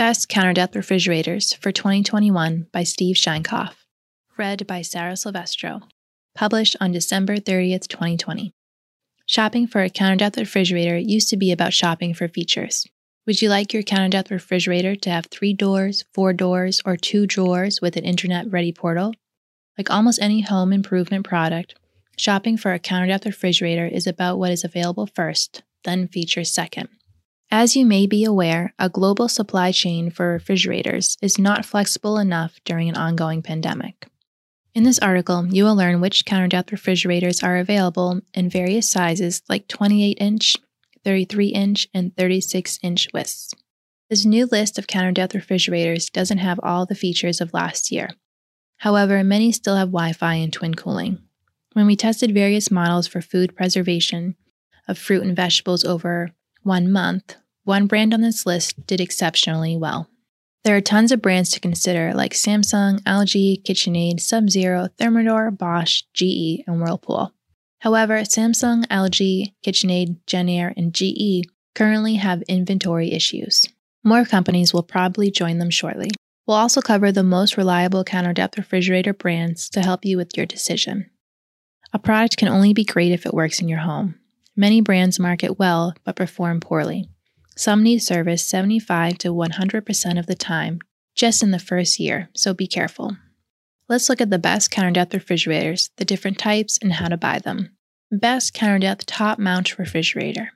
Best Counter Depth Refrigerators for 2021 by Steve Sheinkoff. Read by Sarah Silvestro. Published on December 30th, 2020. Shopping for a counter depth refrigerator used to be about shopping for features. Would you like your counter depth refrigerator to have three doors, four doors, or two drawers with an internet ready portal? Like almost any home improvement product, shopping for a counter depth refrigerator is about what is available first, then features second. As you may be aware, a global supply chain for refrigerators is not flexible enough during an ongoing pandemic. In this article, you will learn which counter depth refrigerators are available in various sizes like 28 inch, 33 inch, and 36 inch widths. This new list of counter depth refrigerators doesn't have all the features of last year. However, many still have Wi Fi and twin cooling. When we tested various models for food preservation of fruit and vegetables over one month, one brand on this list did exceptionally well. There are tons of brands to consider like Samsung, LG, KitchenAid, Sub Zero, Thermador, Bosch, GE, and Whirlpool. However, Samsung, LG, KitchenAid, Jenn-Air, and GE currently have inventory issues. More companies will probably join them shortly. We'll also cover the most reliable counter depth refrigerator brands to help you with your decision. A product can only be great if it works in your home. Many brands market well but perform poorly. Some need service 75 to 100% of the time just in the first year, so be careful. Let's look at the best counter depth refrigerators, the different types, and how to buy them. Best counter depth top mount refrigerator.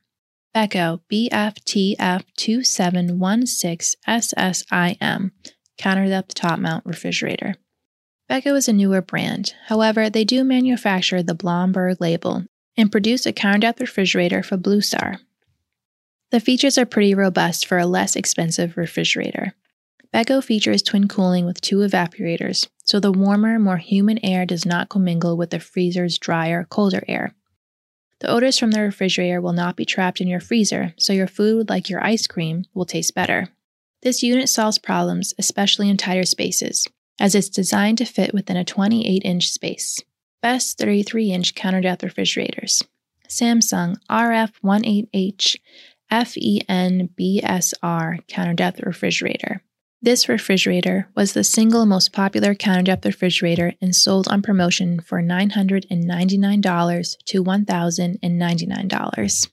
Beko BFTF2716SSIM counter depth top mount refrigerator. Beko is a newer brand. However, they do manufacture the Blomberg label and produce a counter depth refrigerator for Blue Star. The features are pretty robust for a less expensive refrigerator. Beko features twin cooling with two evaporators, so the warmer, more humid air does not commingle with the freezer's drier, colder air. The odors from the refrigerator will not be trapped in your freezer, so your food, like your ice cream, will taste better. This unit solves problems, especially in tighter spaces, as it's designed to fit within a 28 inch space. Best 33 inch counter depth refrigerators Samsung RF18H FENBSR counter depth refrigerator. This refrigerator was the single most popular counter depth refrigerator and sold on promotion for $999 to $1,099.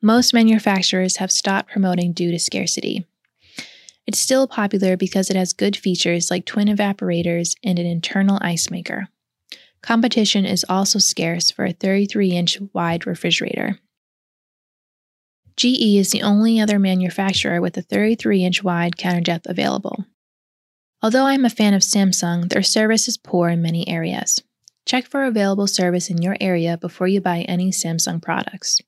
Most manufacturers have stopped promoting due to scarcity. It's still popular because it has good features like twin evaporators and an internal ice maker. Competition is also scarce for a 33 inch wide refrigerator. GE is the only other manufacturer with a 33 inch wide counter depth available. Although I'm a fan of Samsung, their service is poor in many areas. Check for available service in your area before you buy any Samsung products.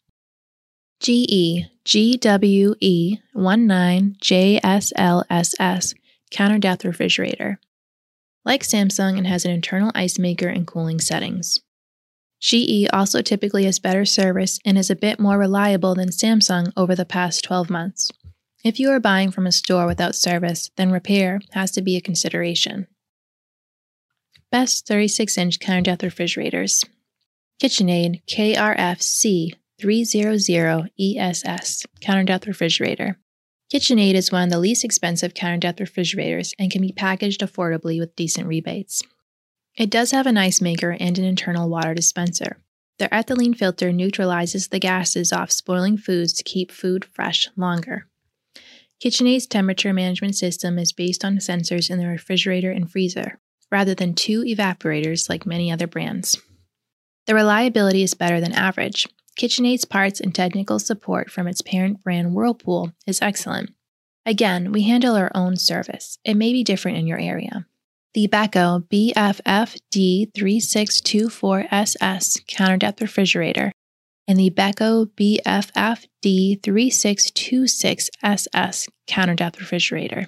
GE GWE 19JSLSS counter depth refrigerator. Like Samsung, it has an internal ice maker and cooling settings. GE also typically has better service and is a bit more reliable than Samsung over the past 12 months. If you are buying from a store without service, then repair has to be a consideration. Best 36 inch counter depth refrigerators KitchenAid KRFC 300 ESS counter depth refrigerator. KitchenAid is one of the least expensive counter depth refrigerators and can be packaged affordably with decent rebates. It does have an ice maker and an internal water dispenser. Their ethylene filter neutralizes the gases off spoiling foods to keep food fresh longer. KitchenAid's temperature management system is based on sensors in the refrigerator and freezer, rather than two evaporators like many other brands. The reliability is better than average, KitchenAid's parts and technical support from its parent brand Whirlpool is excellent. Again, we handle our own service. It may be different in your area. The Beko BFFD3624SS counter depth refrigerator and the Beko BFFD3626SS counter depth refrigerator.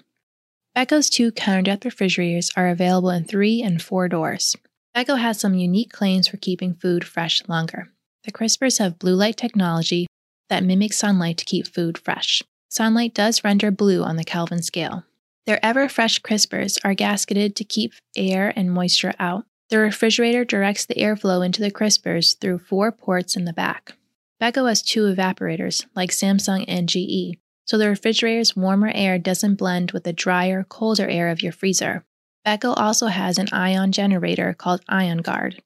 Beko's two counter depth refrigerators are available in three and four doors. Beko has some unique claims for keeping food fresh longer. The crispers have blue light technology that mimics sunlight to keep food fresh. Sunlight does render blue on the Kelvin scale. Their ever fresh crispers are gasketed to keep air and moisture out. The refrigerator directs the airflow into the crispers through four ports in the back. Beko has two evaporators, like Samsung and GE, so the refrigerator's warmer air doesn't blend with the drier, colder air of your freezer. Beko also has an ion generator called Ion Guard.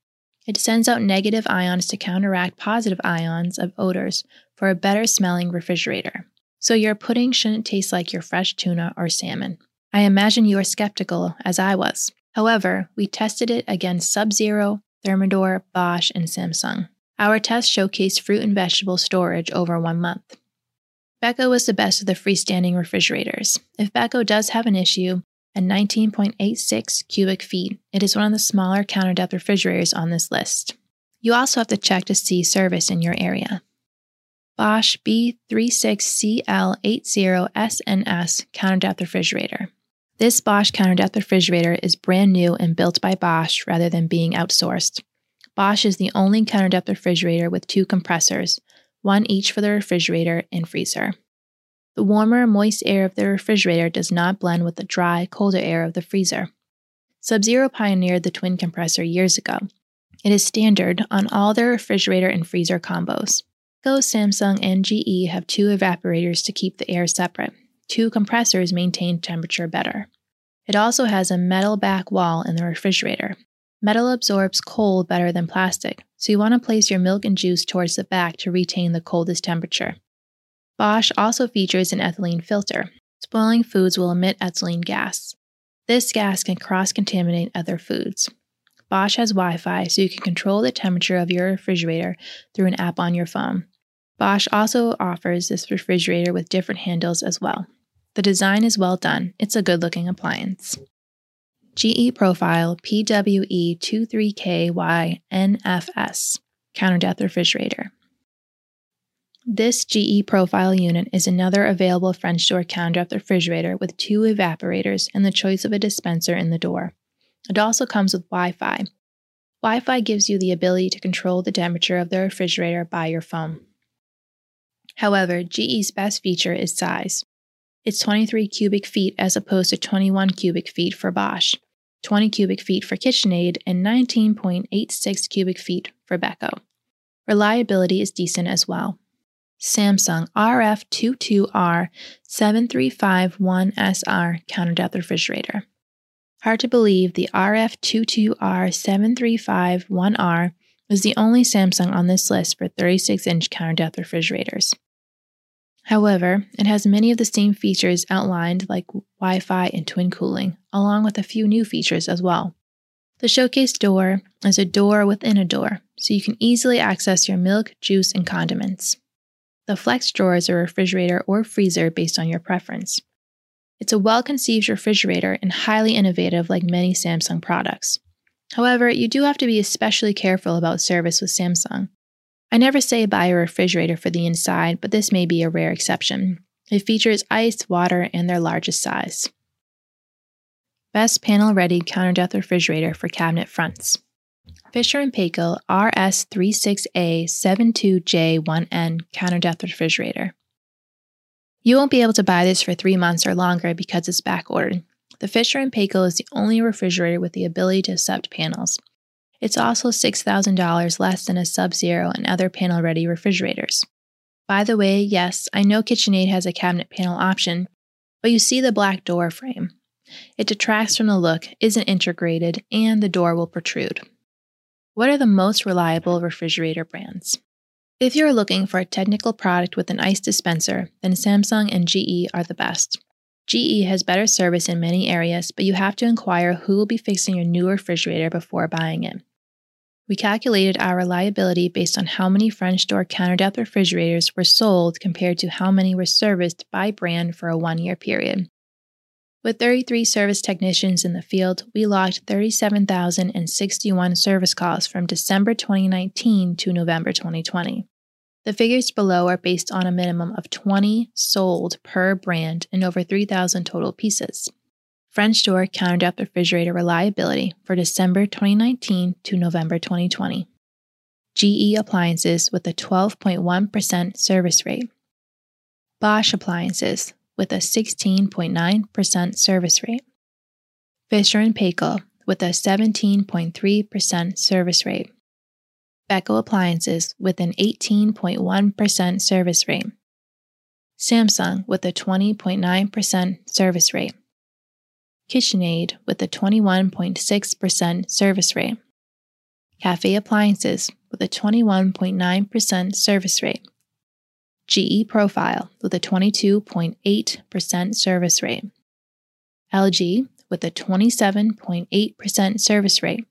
It sends out negative ions to counteract positive ions of odors for a better smelling refrigerator. So your pudding shouldn't taste like your fresh tuna or salmon. I imagine you are skeptical, as I was. However, we tested it against Sub Zero, Thermador, Bosch, and Samsung. Our test showcased fruit and vegetable storage over one month. Beko was the best of the freestanding refrigerators. If Beko does have an issue, at 19.86 cubic feet, it is one of the smaller counter depth refrigerators on this list. You also have to check to see service in your area. Bosch B36CL80SNS counter depth refrigerator. This Bosch counter depth refrigerator is brand new and built by Bosch rather than being outsourced. Bosch is the only counter depth refrigerator with two compressors, one each for the refrigerator and freezer. The warmer, moist air of the refrigerator does not blend with the dry, colder air of the freezer. Sub Zero pioneered the twin compressor years ago. It is standard on all their refrigerator and freezer combos. Beko, Samsung, and GE have two evaporators to keep the air separate two compressors maintain temperature better. It also has a metal back wall in the refrigerator. Metal absorbs cold better than plastic, so you want to place your milk and juice towards the back to retain the coldest temperature. Bosch also features an ethylene filter. Spoiling foods will emit ethylene gas. This gas can cross contaminate other foods. Bosch has Wi Fi, so you can control the temperature of your refrigerator through an app on your phone. Bosch also offers this refrigerator with different handles as well. The design is well done, it's a good looking appliance. GE Profile PWE23KY-NFS Counter Depth Refrigerator. This GE Profile unit is another available French door counter depth refrigerator with two evaporators and the choice of a dispenser in the door. It also comes with Wi Fi. Wi Fi gives you the ability to control the temperature of the refrigerator by your phone. However, GE's best feature is size. It's 23 cubic feet as opposed to 21 cubic feet for Bosch, 20 cubic feet for KitchenAid, and 19.86 cubic feet for Beko. Reliability is decent as well. Samsung RF22R 7351SR counter depth refrigerator. Hard to believe the RF22R 7351R is the only Samsung on this list for 36 inch counter depth refrigerators. However, it has many of the same features outlined like Wi Fi and twin cooling, along with a few new features as well. The showcase door is a door within a door, so you can easily access your milk, juice, and condiments. The flex drawer is a refrigerator or freezer based on your preference. It's a well conceived refrigerator and highly innovative, like many Samsung products. However, you do have to be especially careful about service with Samsung. I never say buy a refrigerator for the inside, but this may be a rare exception. It features ice, water, and their largest size. Best panel ready counter depth refrigerator for cabinet fronts. Fisher & Paykel RS36A72J1N counter depth refrigerator. You won't be able to buy this for three months or longer because it's back ordered. The Fisher & Paykel is the only refrigerator with the ability to accept panels. It's also $6,000 less than a Sub Zero and other panel ready refrigerators. By the way, yes, I know KitchenAid has a cabinet panel option, but you see the black door frame. It detracts from the look, isn't integrated, and the door will protrude. What are the most reliable refrigerator brands? If you're looking for a technical product with an ice dispenser, then Samsung and GE are the best. GE has better service in many areas, but you have to inquire who will be fixing your new refrigerator before buying it. We calculated our reliability based on how many French door counter depth refrigerators were sold compared to how many were serviced by brand for a one year period. With 33 service technicians in the field, we logged 37,061 service calls from December 2019 to November 2020. The figures below are based on a minimum of 20 sold per brand and over 3,000 total pieces. French door counter depth refrigerator reliability for December 2019 to November 2020. GE appliances with a 12.1% service rate. Bosch appliances with a 16.9% service rate. Fisher & Paykel with a 17.3% service rate. Beko appliances with an 18.1% service rate. Samsung with a 20.9% service rate, KitchenAid with a 21.6% service rate, Cafe Appliances with a 21.9% service rate, GE Profile with a 22.8% service rate, LG with a 27.8% service rate,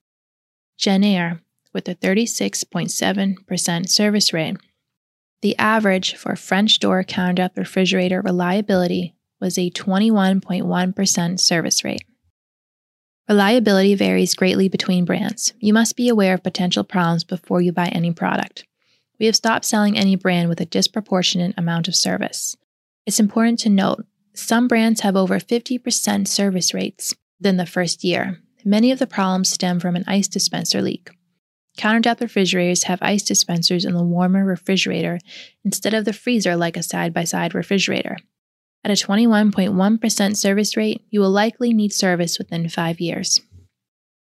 Jenn-Air with a 36.7% service rate. The average for French door countertop refrigerator reliability was a 21.1% service rate. Reliability varies greatly between brands. You must be aware of potential problems before you buy any product. We have stopped selling any brand with a disproportionate amount of service. It's important to note some brands have over 50% service rates within the first year. Many of the problems stem from an ice dispenser leak. Counter depth refrigerators have ice dispensers in the warmer refrigerator instead of the freezer like a side by side refrigerator. At a 21.1% service rate, you will likely need service within five years.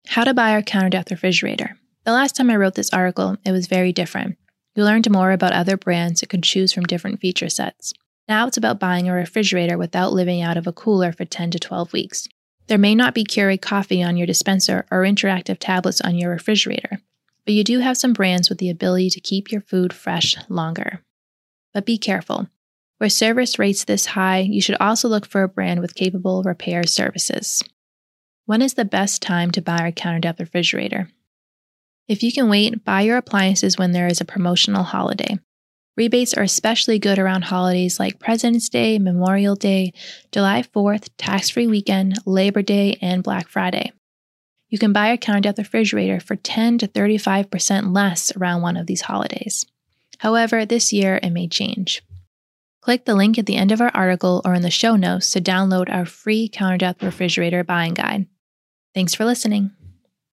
How to buy our counter depth refrigerator. The last time I wrote this article, it was very different. You learned more about other brands that could choose from different feature sets. Now it's about buying a refrigerator without living out of a cooler for 10 to 12 weeks. There may not be Keurig coffee on your dispenser or interactive tablets on your refrigerator, but you do have some brands with the ability to keep your food fresh longer. But be careful. Where service rates this high, you should also look for a brand with capable repair services. When is the best time to buy a counter depth refrigerator? If you can wait, buy your appliances when there is a promotional holiday. Rebates are especially good around holidays like President's Day, Memorial Day, July 4th, tax free weekend, Labor Day, and Black Friday. You can buy a counter depth refrigerator for 10 to 35% less around one of these holidays. However, this year it may change. Click the link at the end of our article or in the show notes to download our free counter refrigerator buying guide. Thanks for listening.